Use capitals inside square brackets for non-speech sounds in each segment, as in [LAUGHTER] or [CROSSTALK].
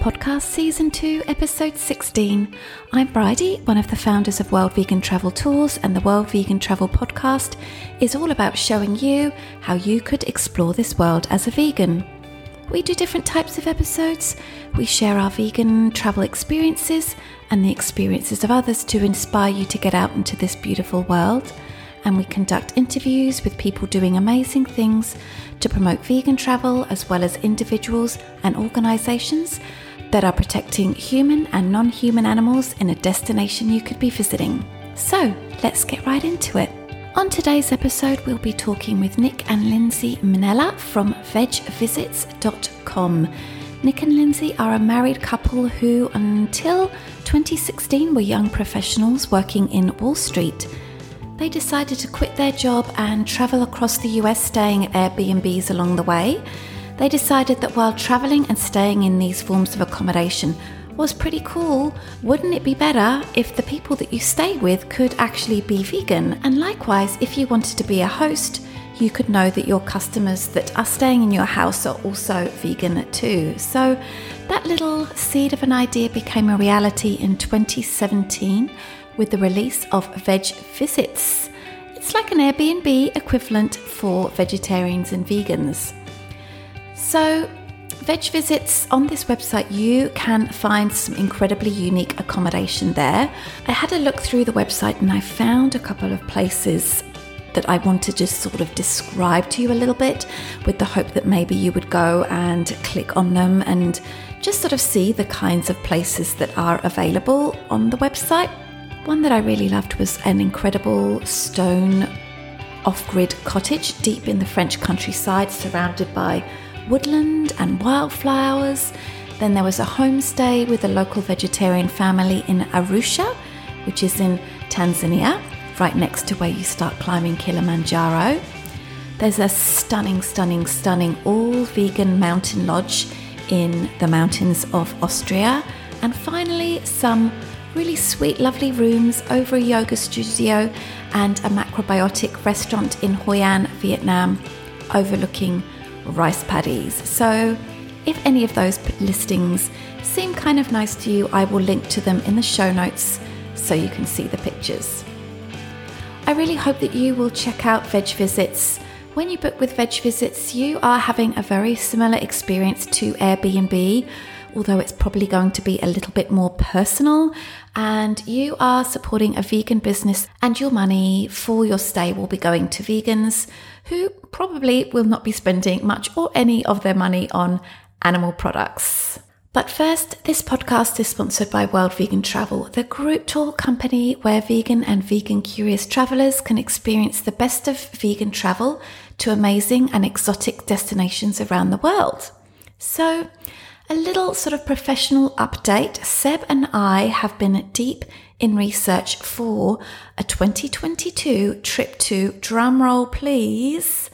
Podcast, Season 2, Episode 16. I'm Bridie, one of the founders of World Vegan Travel Tours, and the World Vegan Travel Podcast is all about showing you how you could explore this world as a vegan. We do different types of episodes. We share our vegan travel experiences and the experiences of others to inspire you to get out into this beautiful world. And we conduct interviews with people doing amazing things to promote vegan travel, as well as individuals and organisations that are protecting human and non human animals in a destination you could be visiting. So let's get right into it. On today's episode, we'll be talking with Nick and Linsey Minella from vegvisits.com. Nick and Linsey are a married couple who, until 2016, were young professionals working in Wall Street they decided to quit their job and travel across the US, staying at Airbnbs along the way. They decided that while traveling and staying in these forms of accommodation was pretty cool, wouldn't it be better if the people that you stay with could actually be vegan? And likewise, if you wanted to be a host, you could know that your customers that are staying in your house are also vegan too. So that little seed of an idea became a reality in 2017 with the release of Veg Visits. It's like an Airbnb equivalent for vegetarians and vegans. So, Veg Visits on this website, you can find some incredibly unique accommodation there. I had a look through the website and I found a couple of places that I want to just sort of describe to you a little bit with the hope that maybe you would go and click on them and just sort of see the kinds of places that are available on the website. One that I really loved was an incredible stone off grid cottage deep in the French countryside, surrounded by woodland and wildflowers. Then there was a homestay with a local vegetarian family in Arusha, which is in Tanzania, right next to where you start climbing Kilimanjaro. There's a stunning, stunning, stunning all vegan mountain lodge in the mountains of Austria. And finally, some really sweet, lovely rooms over a yoga studio and a macrobiotic restaurant in Hoi An, Vietnam, overlooking rice paddies. So, if any of those listings seem kind of nice to you, I will link to them in the show notes so you can see the pictures. I really hope that you will check out Veg Visits. When you book with Veg Visits, you are having a very similar experience to Airbnb although it's probably going to be a little bit more personal. And you are supporting a vegan business, and your money for your stay will be going to vegans who probably will not be spending much or any of their money on animal products. But first, this podcast is sponsored by World Vegan Travel, the group tour company where vegan and vegan curious travelers can experience the best of vegan travel to amazing and exotic destinations around the world. So, a little sort of professional update. Seb and I have been deep in research for a 2022 trip to, drumroll please,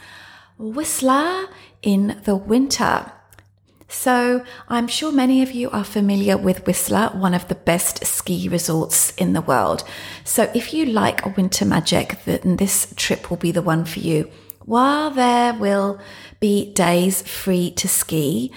Whistler in the winter. So, I'm sure many of you are familiar with Whistler, one of the best ski resorts in the world. So, if you like winter magic, then this trip will be the one for you. While there will be days free to ski,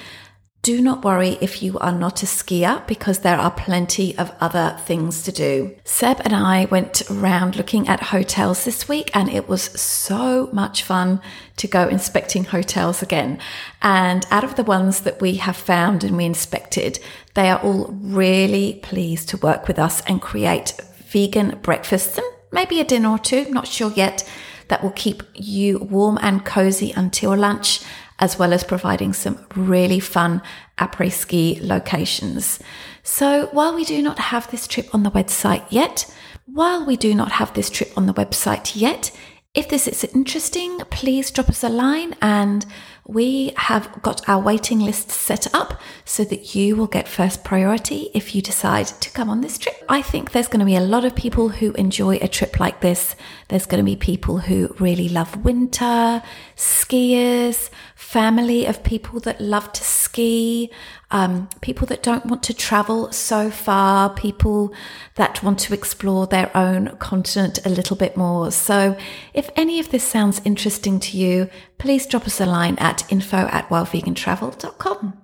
do not worry if you are not a skier because there are plenty of other things to do. Seb and I went around looking at hotels this week and it was so much fun to go inspecting hotels again. And out of the ones that we have found and we inspected, they are all really pleased to work with us and create vegan breakfasts and maybe a dinner or two, not sure yet, that will keep you warm and cozy until lunch as well as providing some really fun après ski locations. So while we do not have this trip on the website yet, while we do not have this trip on the website yet, if this is interesting, please drop us a line and we have got our waiting list set up so that you will get first priority if you decide to come on this trip. I think there's going to be a lot of people who enjoy a trip like this. There's going to be people who really love winter, skiers, family of people that love to ski, um, people that don't want to travel so far, people that want to explore their own continent a little bit more. So if any of this sounds interesting to you, please drop us a line at info at worldvegantravel.com.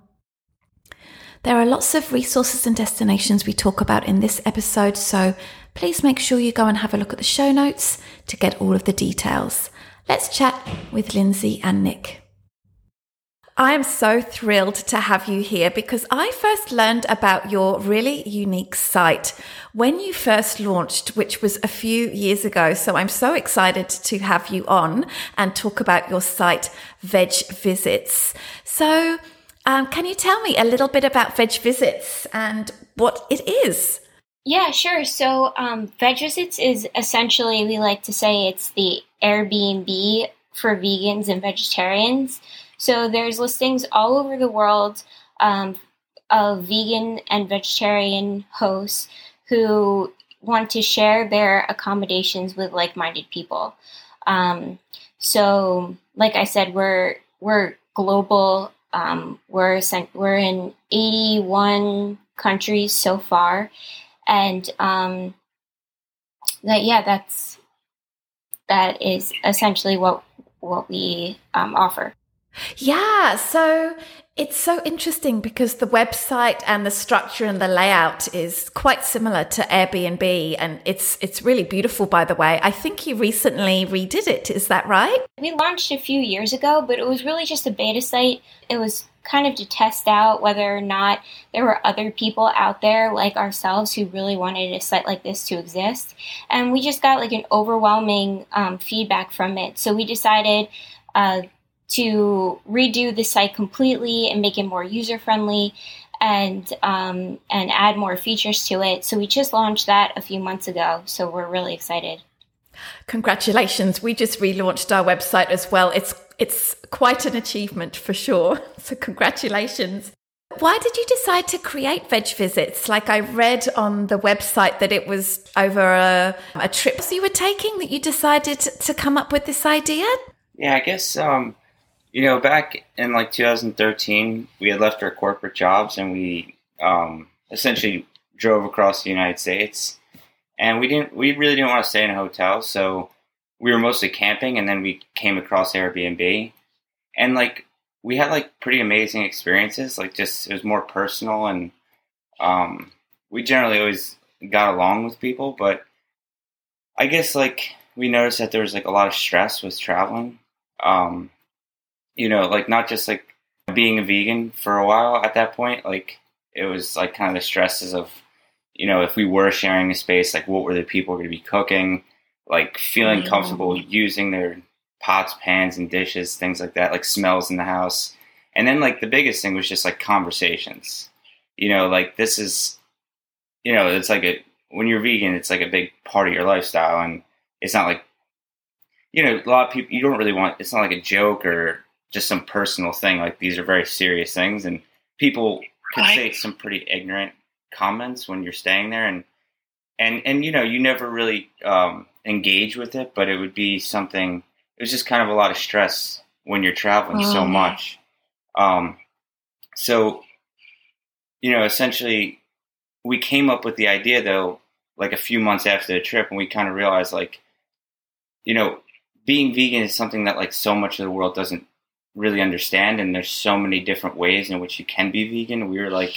There are lots of resources and destinations we talk about in this episode, so please make sure you go and have a look at the show notes to get all of the details. Let's chat with Linsey and Nick. I am so thrilled to have you here because I first learned about your really unique site when you first launched, which was a few years ago. So I'm so excited to have you on and talk about your site, Veg Visits. So, um, can you tell me a little bit about Veg Visits and what it is? Yeah, sure. So, um, Veg Visits is essentially, we like to say it's the Airbnb for vegans and vegetarians. So there's listings all over the world um, of vegan and vegetarian hosts who want to share their accommodations with like-minded people. Um, so, like I said, we're we're global. Um, we're we're in 81 countries so far, and um, that yeah, that's that is essentially what what we um, offer. Yeah, so it's so interesting because the website and the structure and the layout is quite similar to Airbnb and it's it's really beautiful by the way. I think you recently redid it, is that right? We launched a few years ago, but it was really just a beta site. It was kind of to test out whether or not there were other people out there like ourselves who really wanted a site like this to exist. And we just got like an overwhelming um, feedback from it. So we decided uh, to redo the site completely and make it more user friendly and um, and add more features to it. So we just launched that a few months ago. So we're really excited. Congratulations! We just relaunched our website as well. It's it's quite an achievement for sure. [LAUGHS] So congratulations. Why did you decide to create Veg Visits? Like I read on the website that it was over a, a trip you were taking that you decided to come up with this idea. Yeah, I guess um, you know, back in like 2013, we had left our corporate jobs and we um, essentially drove across the United States. And we didn't, we really didn't want to stay in a hotel, so we were mostly camping. And then we came across Airbnb, and like we had like pretty amazing experiences. Like just it was more personal, and um, we generally always got along with people. But I guess like we noticed that there was like a lot of stress with traveling. Um, you know, like not just like being a vegan for a while at that point, like it was like kind of the stresses of, you know, if we were sharing a space, like what were the people going to be cooking, like feeling mm-hmm. comfortable using their pots, pans, and dishes, things like that, like smells in the house. And then like the biggest thing was just like conversations. You know, like this is, you know, it's like a when you're vegan, it's like a big part of your lifestyle, and it's not like, you know, a lot of people you don't really want. It's not like a joke or just some personal thing. Like these are very serious things, and people can right. say some pretty ignorant comments when you're staying there, and and and you know you never really um, engage with it, but it would be something. It was just kind of a lot of stress when you're traveling oh. so much. Um, so you know, essentially, we came up with the idea though, like a few months after the trip, and we kind of realized like, you know, being vegan is something that like so much of the world doesn't really understand and there's so many different ways in which you can be vegan. We were like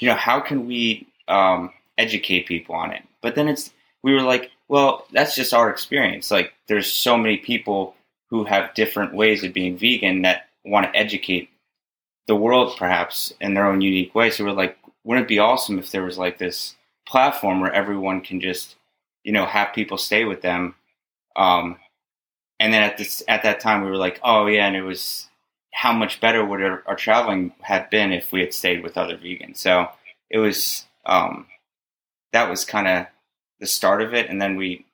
you know how can we um, educate people on it? But then it's we were like well that's just our experience. Like there's so many people who have different ways of being vegan that want to educate the world perhaps in their own unique way. So we're like wouldn't it be awesome if there was like this platform where everyone can just you know have people stay with them? Um, and then at this at that time we were like oh yeah and it was how much better would our, our, traveling have been if we had stayed with other vegans. So it was um, that was kind of the start of it, and then we,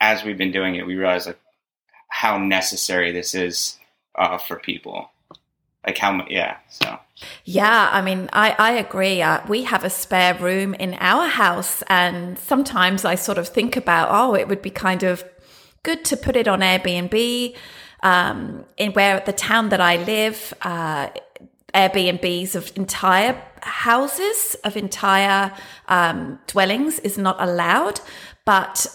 as we've been doing it, we realized like how necessary this is uh, for people. Like how much, yeah. So yeah, I mean, I I agree. Uh, we have a spare room in our house, and sometimes I sort of think about, oh, it would be kind of good to put it on Airbnb um, in where the town that I live, uh, Airbnbs of entire houses, of entire um, dwellings is not allowed, but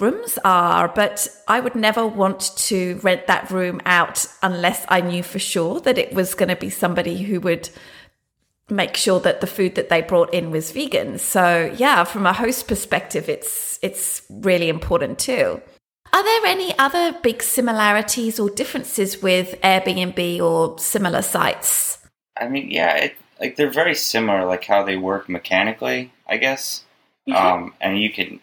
rooms are. But I would never want to rent that room out unless I knew for sure that it was going to be somebody who would make sure that the food that they brought in was vegan. So yeah, from a host perspective, it's it's really important too. Are there any other big similarities or differences with Airbnb or similar sites? I mean, yeah, it, like they're very similar, like how they work mechanically, I guess. Mm-hmm. Um, and you can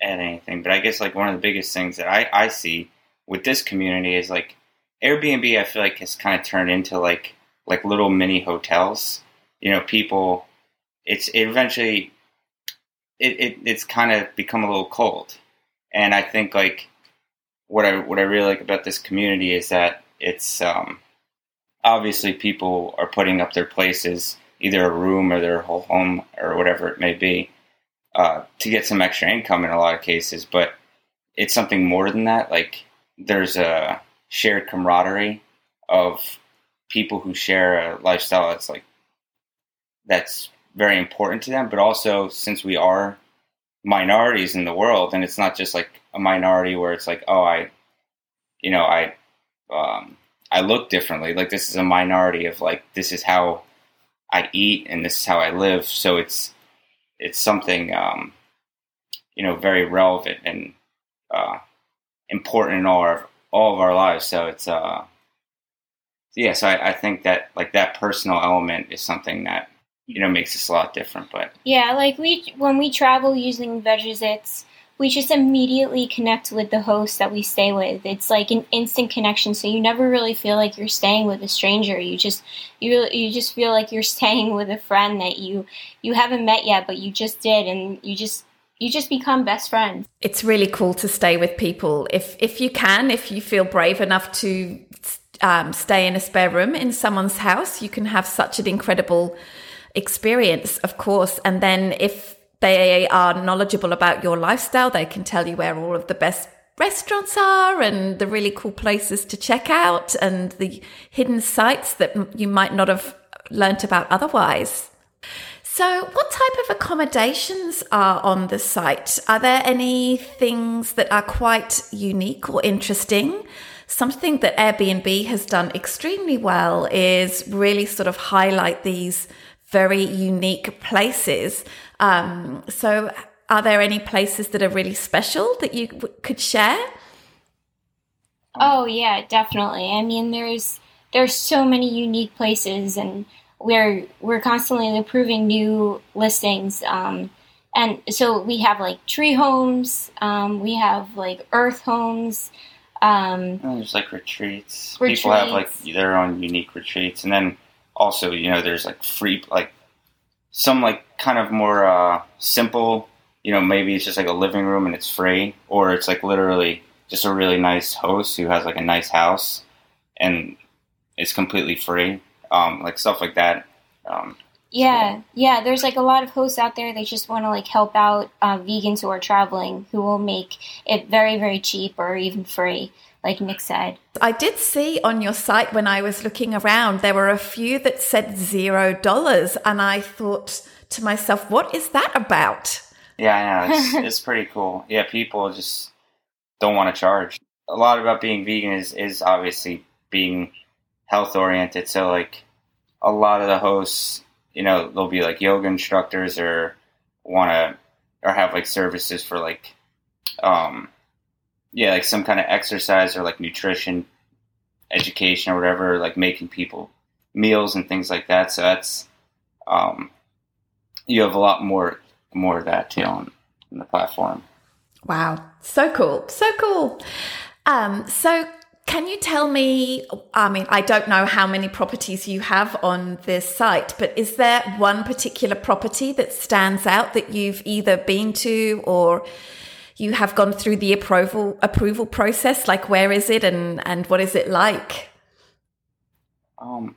add anything, but I guess like one of the biggest things that I, I see with this community is like Airbnb. I feel like has kind of turned into like like little mini hotels. You know, people. It's it eventually. It, it it's kind of become a little cold, and I think like what I what I really like about this community is that it's um, obviously people are putting up their places, either a room or their whole home or whatever it may be, uh, to get some extra income in a lot of cases. But it's something more than that. Like there's a shared camaraderie of people who share a lifestyle that's like that's very important to them. But also, since we are minorities in the world, and it's not just like a minority where it's like, oh, I, you know, I, um, I look differently. Like this is a minority of like this is how I eat and this is how I live. So it's it's something um, you know very relevant and uh, important in all our all of our lives. So it's uh, yeah. So I, I think that like that personal element is something that you know makes us a lot different. But yeah, like we when we travel using Veg Visits, we just immediately connect with the host that we stay with. It's like an instant connection, so you never really feel like you're staying with a stranger. You just you you just feel like you're [LAUGHS] staying with a friend that you you haven't met yet, but you just did, and you just you just become best friends. It's really cool to stay with people if if you can, if you feel brave enough to um, stay in a spare room in someone's house, you can have such an incredible experience, of course. And then if they are knowledgeable about your lifestyle. They can tell you where all of the best restaurants are and the really cool places to check out and the hidden sites that you might not have learnt about otherwise. So, what type of accommodations are on the site? Are there any things that are quite unique or interesting? Something that Airbnb has done extremely well is really sort of highlight these very unique places um, so, are there any places that are really special that you w- could share? Oh yeah, definitely. I mean, there's there's so many unique places, and we're we're constantly approving new listings. Um, and so we have like tree homes, um, we have like earth homes. Um, there's like retreats. retreats. People have like their own unique retreats, and then also you know there's like free like some like kind of more uh, simple. You know, maybe it's just like a living room and it's free, or it's like literally just a really nice host who has like a nice house and it's completely free. Um, like stuff like that. Um, yeah, yeah. There's like a lot of hosts out there that just want to like help out uh, vegans who are traveling, who will make it very, very cheap or even free like Nick said. I did see on your site when I was looking around, there were a few that said zero dollars. And I thought to myself, what is that about? Yeah, I know. It's, [LAUGHS] it's pretty cool. Yeah, people just don't want to charge. A lot about being vegan is, is obviously being health oriented. So, like, a lot of the hosts, you know, they'll be like yoga instructors or want to, or have like services for like, um, yeah, like some kind of exercise or like nutrition education or whatever, like making people meals and things like that. So that's um, you have a lot more more of that too on, on the platform. Wow, so cool, so cool. Um, so can you tell me? I mean, I don't know how many properties you have on this site, but is there one particular property that stands out that you've either been to or you have gone through the approval approval process? Like, where is it, and and what is it like? Um,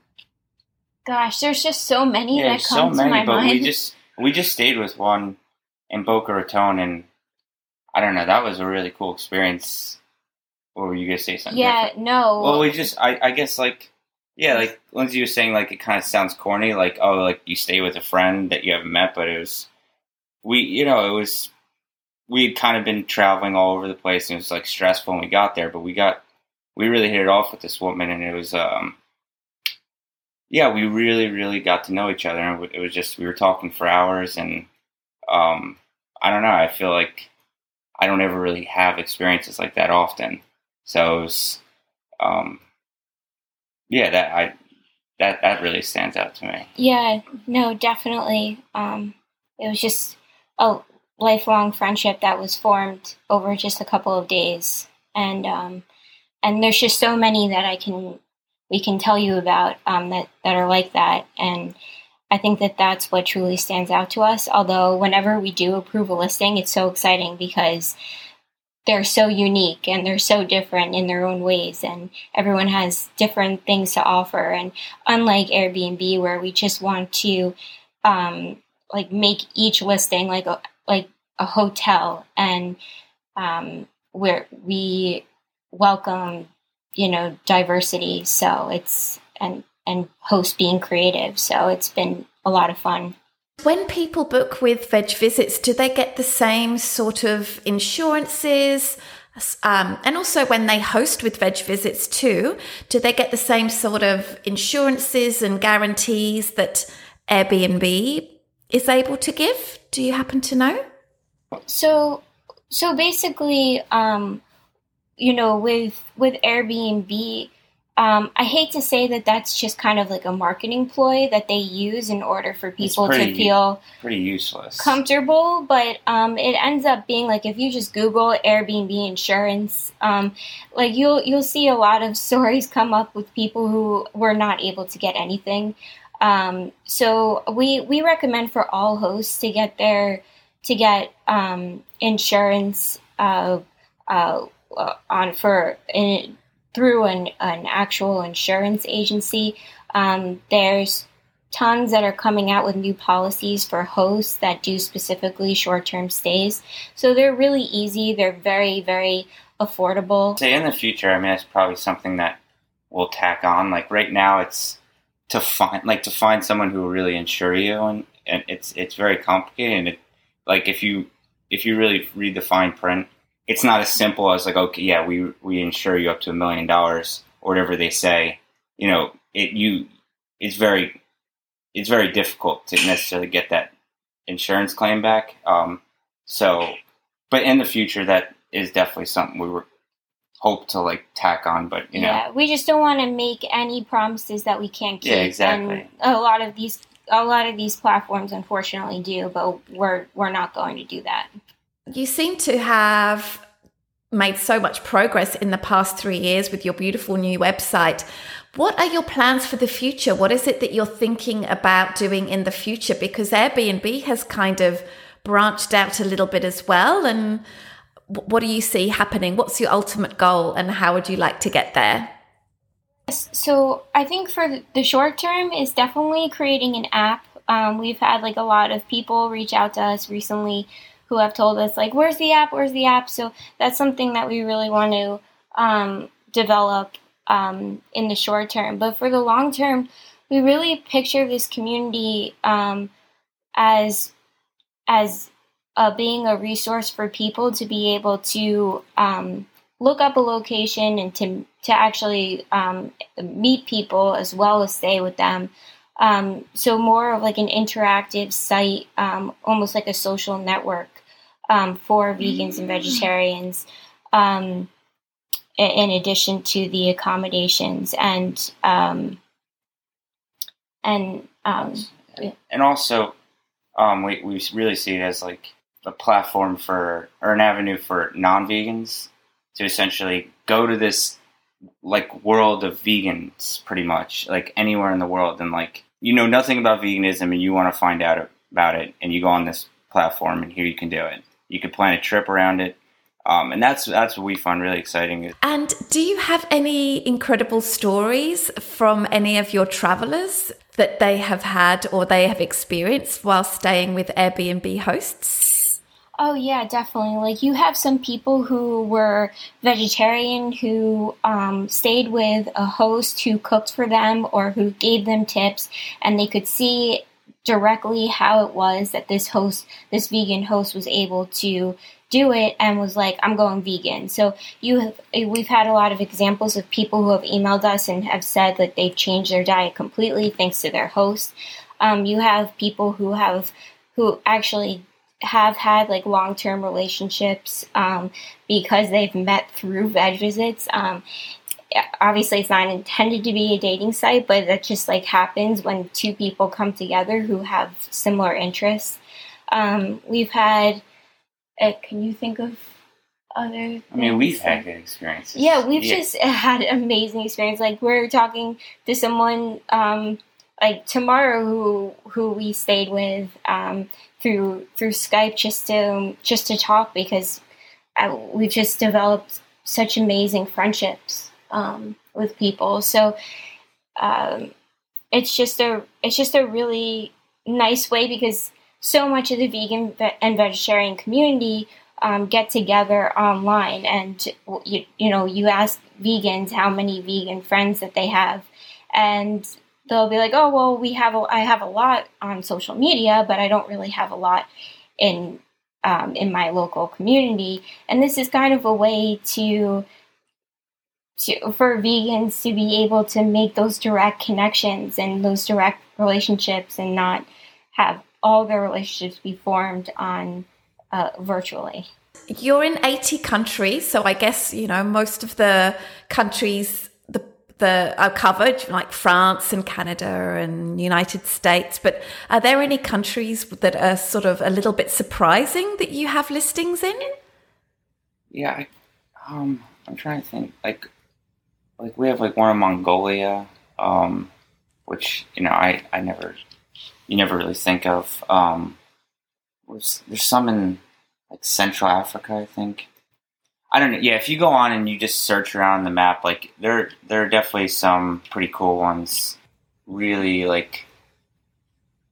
gosh, there's just so many yeah, that come so many, to my but mind. We just we just stayed with one in Boca Raton, and I don't know, that was a really cool experience. Or were you gonna say something? Yeah, different? no. Well, we just, I, I guess, like, yeah, like Linsey was saying, like it kind of sounds corny, like oh, like you stay with a friend that you haven't met, but it was, we, you know, it was we had kind of been traveling all over the place and it was like stressful when we got there, but we got we really hit it off with this woman and it was um yeah, we really, really got to know each other. And it was just we were talking for hours, and um, I don't know. I feel like I don't ever really have experiences like that often. So it was, um, yeah, that I that that really stands out to me. Yeah, no, definitely. Um, it was just a lifelong friendship that was formed over just a couple of days, and um, and there's just so many that I can we can tell you about um, that that are like that, and I think that that's what truly stands out to us. Although whenever we do approve a listing, it's so exciting because they're so unique and they're so different in their own ways. And everyone has different things to offer. And unlike airbnb where we just want to um, like make each listing like a like a hotel and um, where we welcome you know diversity so it's and and host being creative so it's been a lot of fun when people book with Veg Visits, do they get the same sort of insurances? Um, and also, when they host with Veg Visits too, do they get the same sort of insurances and guarantees that Airbnb is able to give? Do you happen to know? So, so basically, um, you know, with with Airbnb, um, I hate to say that that's just kind of like a marketing ploy that they use in order for people pretty, to feel pretty useless, comfortable. But um, it ends up being like if you just Google Airbnb insurance, um, like you'll you'll see a lot of [LAUGHS] stories come up with people who were not able to get anything. Um, so we we recommend for all hosts to get their to get um, insurance uh, uh, on for in, through an, an actual insurance agency. Um, there's tons that are coming out with new policies for hosts that do specifically short term stays. So they're really easy. They're very, very affordable. Say in the future, I mean, it's probably something that we'll tack on. Like right now, it's to find like to find someone who will really insure you, and, and it's it's very complicated. And it like if you if you really read the fine print, it's not as simple as like okay yeah we we insure you up to a million dollars or whatever they say you know it you it's very it's very difficult to necessarily get that insurance claim back um, so but in the future that is definitely something we were hope to like tack on but you know yeah we just don't want to make any promises that we can't keep yeah exactly and a lot of these a lot of these platforms unfortunately do but we're we're not going to do that you seem to have made so much progress in the past three years with your beautiful new website. What are your plans for the future? What is it that you're thinking about doing in the future? Because Airbnb has kind of branched out a little bit as well. And what do you see happening? What's your ultimate goal and how would you like to get there? So I think for the short term is definitely creating an app. Um, we've had like a lot of people reach out to us recently who have told us like, "Where's the app? Where's the app?" So that's something that we really want to um, develop um, in the short term. But for the long term, we really picture this community um, as as uh, being a resource for people to be able to um, look up a location and to to actually um, meet people as well as stay with them. Um, so more of like an interactive site, um, almost like a social network um, for vegans and vegetarians, um, in addition to the accommodations and and and also um, we we really see it as like a platform for or an avenue for non-vegans to essentially go to this like world of vegans pretty much like anywhere in the world and like you know nothing about veganism and you want to find out about it and you go on this platform and here you can do it you could plan a trip around it. Um, and that's that's what we find really exciting. And do you have any incredible stories from any of your travelers that they have had or they have experienced while staying with Airbnb hosts? Oh yeah, definitely. Like you have some people who were vegetarian who um, stayed with a host who cooked for them or who gave them tips, and they could see directly how it was that this host, this vegan host, was able to do it and was like, I'm going vegan. So you have, we've had a lot of examples of people who have emailed us and have said that they've changed their diet completely thanks to their host. Um, you have people who have who actually have had like long term relationships um, because they've met through veg visits. Um, obviously, it's not intended to be a dating site, but that just like happens when two people come together who have similar interests. Um, we've had uh, can you think of other? I mean, we've had good experiences. Yeah, we've yeah. just [LAUGHS] had amazing experience. Like we're talking to someone um, like tomorrow who who we stayed with um, through through Skype just to just to talk because I, uh, we've just developed such amazing friendships um, with people. So um, it's just a it's just a really nice way because so much of the vegan and vegetarian community um, get together online and you, you know you ask vegans how many vegan friends that they have and they'll be like oh well we have a, I have a lot on social media but I don't really have a lot in um, in my local community and this is kind of a way to to, for vegans to be able to make those direct connections and those direct relationships and not have all their relationships be formed on uh, virtually. You're in 80 countries, so I guess you know most of the countries the are covered, like France and Canada and United States. But are there any countries that are sort of a little bit surprising that you have listings in? Yeah, I, um, I'm trying to think. Like, like we have like one in Mongolia, um, which you know I I never you never really think of. Um, there's, there's some in like Central Africa, I think. I don't know. Yeah, if you go on and you just search around the map, like there there are definitely some pretty cool ones. Really like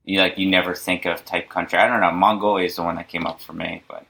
you like you never think of type country. I don't know. Mongolia is the one that came up for me, but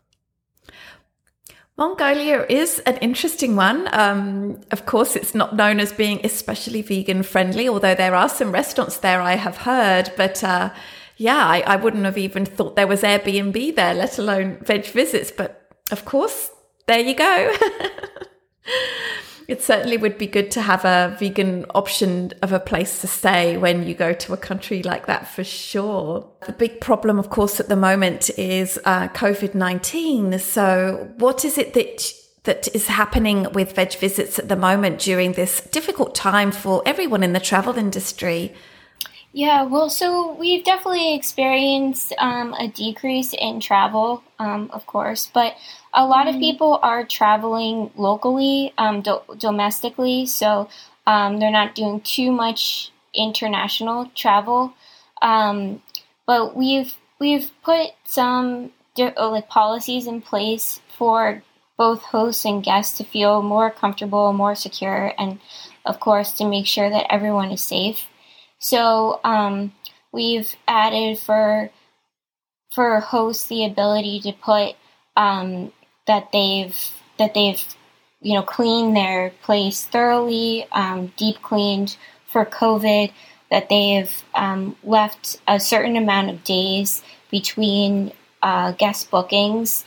Mongolia is an interesting one. Um, of course, it's not known as being especially vegan friendly, although there are some restaurants there I have heard. But uh, yeah, I, I wouldn't have even thought there was Airbnb there, let alone veg visits. But of course, there you go. [LAUGHS] it certainly would be good to have a vegan option of a place to stay when you go to a country like that for sure. The big problem, of course, at the moment is uh, COVID 19. So, what is it that that is happening with veg visits at the moment during this difficult time for everyone in the travel industry? Yeah, well, so we've definitely experienced um, a decrease in travel, um, of course, but a lot mm-hmm. of people are traveling locally, um, do- domestically, so um, they're not doing too much international travel. Um, but we've we've put some uh, like policies in place for both hosts and guests to feel more comfortable, more secure, and of course to make sure that everyone is safe. So um, we've added for for hosts the ability to put um, that they've that they've you know cleaned their place thoroughly, um, deep cleaned for COVID. That they've um, left a certain amount of days between uh, guest bookings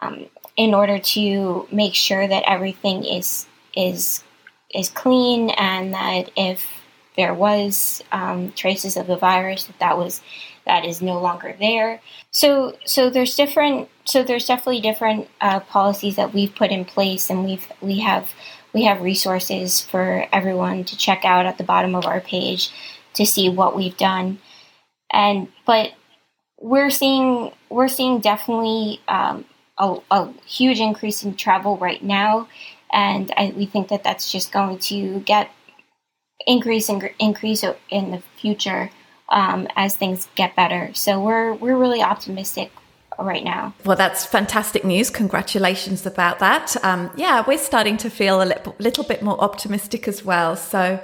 um, in order to make sure that everything is is is clean and that if there was um, traces of the virus that that was that is no longer there. So so there's different so there's definitely different uh, policies that we've put in place, and we've we have we have resources for everyone to check out at the bottom of our page to see what we've done. And but we're seeing we're seeing definitely um, a, a huge increase in travel right now, and I, we think that that's just going to get increase increase in the future um, as things get better. So we're we're really optimistic right now. Well, that's fantastic news. Congratulations about that. Um, yeah, we're starting to feel a little, little bit more optimistic as well. So,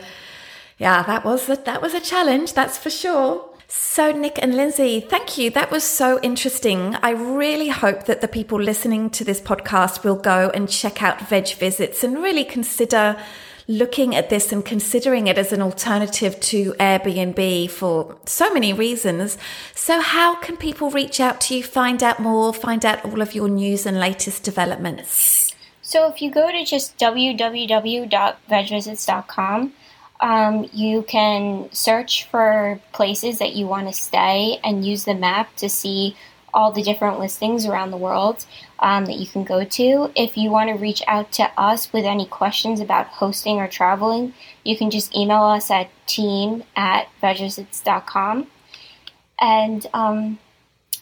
yeah, that was a, that was a challenge, that's for sure. So, Nick and Linsey, thank you. That was so interesting. I really hope that the people listening to this podcast will go and check out Veg Visits and really consider looking at this and considering it as an alternative to Airbnb for so many reasons. So, how can people reach out to you, find out more, find out all of your news and latest developments? So, if you go to just www.vegvisits.com, um, you can search for places that you want to stay and use the map to see all the different listings around the world um, that you can go to. If you want to reach out to us with any questions about hosting or traveling, you can just email us at team at vegvisits.com. And, um,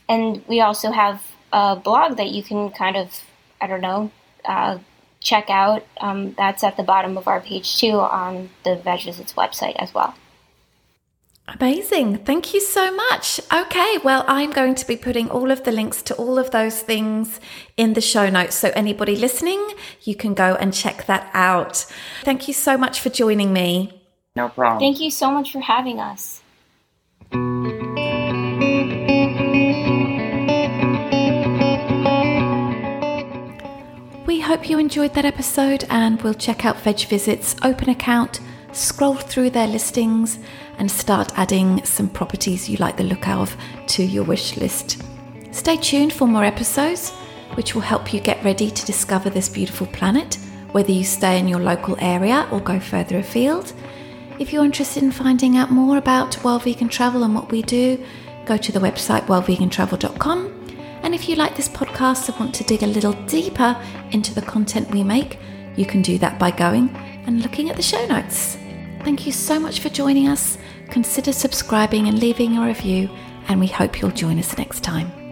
and we also have a blog that you can kind of, I don't know, uh, check out. Um, that's at the bottom of our page too on the Veg Visits website as well. Amazing. Thank you so much. Okay, well, I'm going to be putting all of the links to all of those things in the show notes. So, anybody listening, you can go and check that out. Thank you so much for joining me. No problem. Thank you so much for having us. We hope you enjoyed that episode and we'll check out Veg Visits open account, scroll through their listings and start adding some properties you like the look of to your wish list. Stay tuned for more episodes, which will help you get ready to discover this beautiful planet, whether you stay in your local area or go further afield. If you're interested in finding out more about World Vegan Travel and what we do, go to the website worldvegantravel.com. And if you like this podcast and want to dig a little deeper into the content we make, you can do that by going and looking at the show notes. Thank you so much for joining us. Consider subscribing and leaving a review, and we hope you'll join us next time.